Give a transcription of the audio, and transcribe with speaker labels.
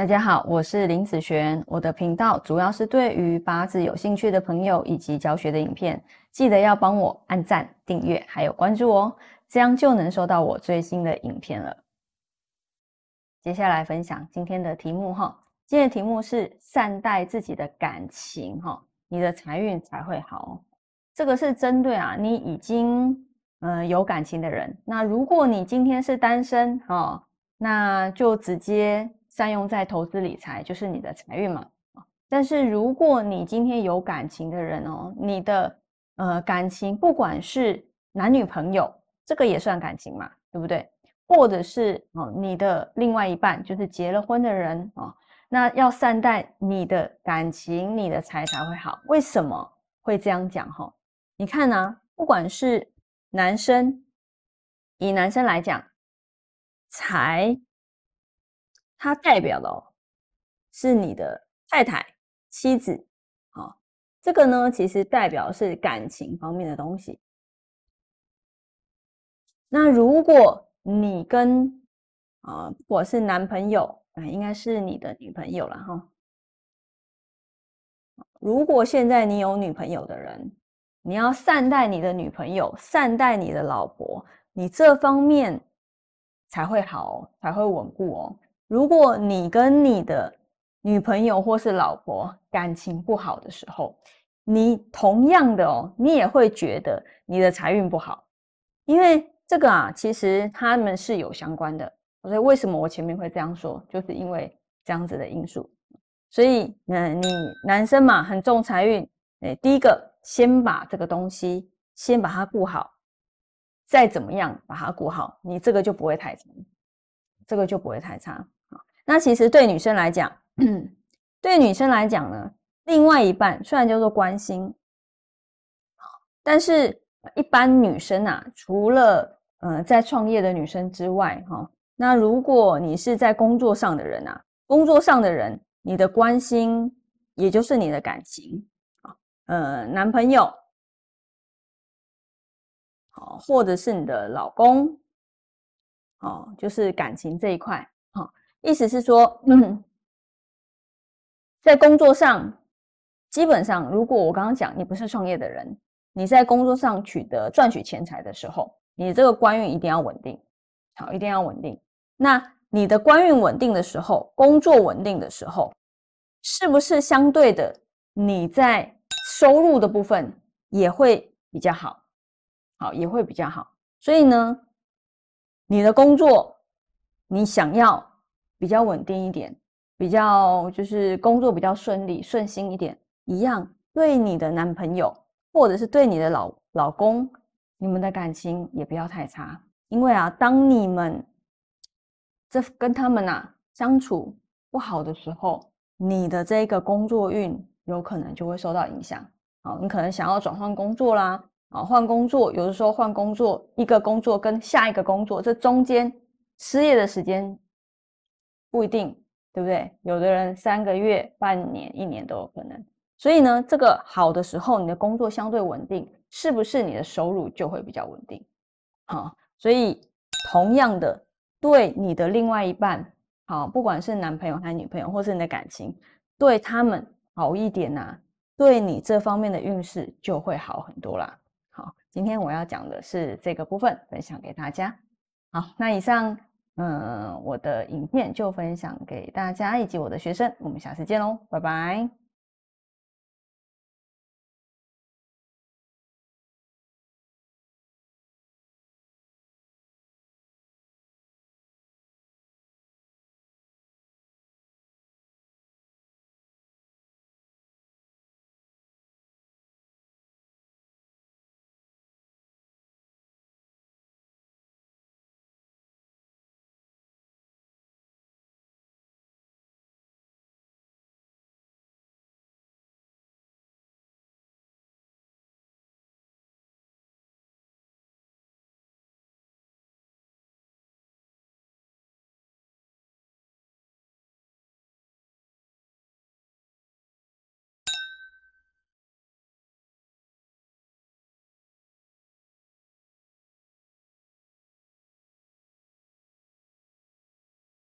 Speaker 1: 大家好，我是林子璇。我的频道主要是对于八字有兴趣的朋友以及教学的影片，记得要帮我按赞、订阅还有关注哦，这样就能收到我最新的影片了。接下来分享今天的题目哈，今天的题目是善待自己的感情哈，你的财运才会好。这个是针对啊，你已经嗯有感情的人。那如果你今天是单身哈，那就直接。善用在投资理财，就是你的财运嘛但是如果你今天有感情的人哦，你的呃感情，不管是男女朋友，这个也算感情嘛，对不对？或者是哦你的另外一半，就是结了婚的人哦，那要善待你的感情，你的财才会好。为什么会这样讲哈？你看呢，不管是男生，以男生来讲，财。它代表的是你的太太、妻子，啊，这个呢，其实代表是感情方面的东西。那如果你跟啊，我是男朋友，啊，应该是你的女朋友了哈。如果现在你有女朋友的人，你要善待你的女朋友，善待你的老婆，你这方面才会好，才会稳固哦。如果你跟你的女朋友或是老婆感情不好的时候，你同样的哦，你也会觉得你的财运不好，因为这个啊，其实他们是有相关的。所以为什么我前面会这样说，就是因为这样子的因素。所以，嗯，你男生嘛，很重财运，哎，第一个先把这个东西先把它顾好，再怎么样把它顾好，你这个就不会太差，这个就不会太差。那其实对女生来讲，对女生来讲呢，另外一半虽然叫做关心，但是一般女生啊，除了呃在创业的女生之外，哈，那如果你是在工作上的人啊，工作上的人，你的关心也就是你的感情啊，呃，男朋友，好，或者是你的老公，哦，就是感情这一块。意思是说，嗯，在工作上，基本上，如果我刚刚讲你不是创业的人，你在工作上取得赚取钱财的时候，你这个官运一定要稳定，好，一定要稳定。那你的官运稳定的时候，工作稳定的时候，是不是相对的你在收入的部分也会比较好？好，也会比较好。所以呢，你的工作，你想要。比较稳定一点，比较就是工作比较顺利顺心一点，一样对你的男朋友或者是对你的老老公，你们的感情也不要太差，因为啊，当你们这跟他们呐相处不好的时候，你的这个工作运有可能就会受到影响。好，你可能想要转换工作啦，啊，换工作，有的时候换工作，一个工作跟下一个工作，这中间失业的时间。不一定，对不对？有的人三个月、半年、一年都有可能。所以呢，这个好的时候，你的工作相对稳定，是不是你的收入就会比较稳定？好，所以同样的，对你的另外一半，好，不管是男朋友还是女朋友，或是你的感情，对他们好一点呐，对你这方面的运势就会好很多啦。好，今天我要讲的是这个部分，分享给大家。好，那以上。嗯，我的影片就分享给大家以及我的学生，我们下次见喽，拜拜。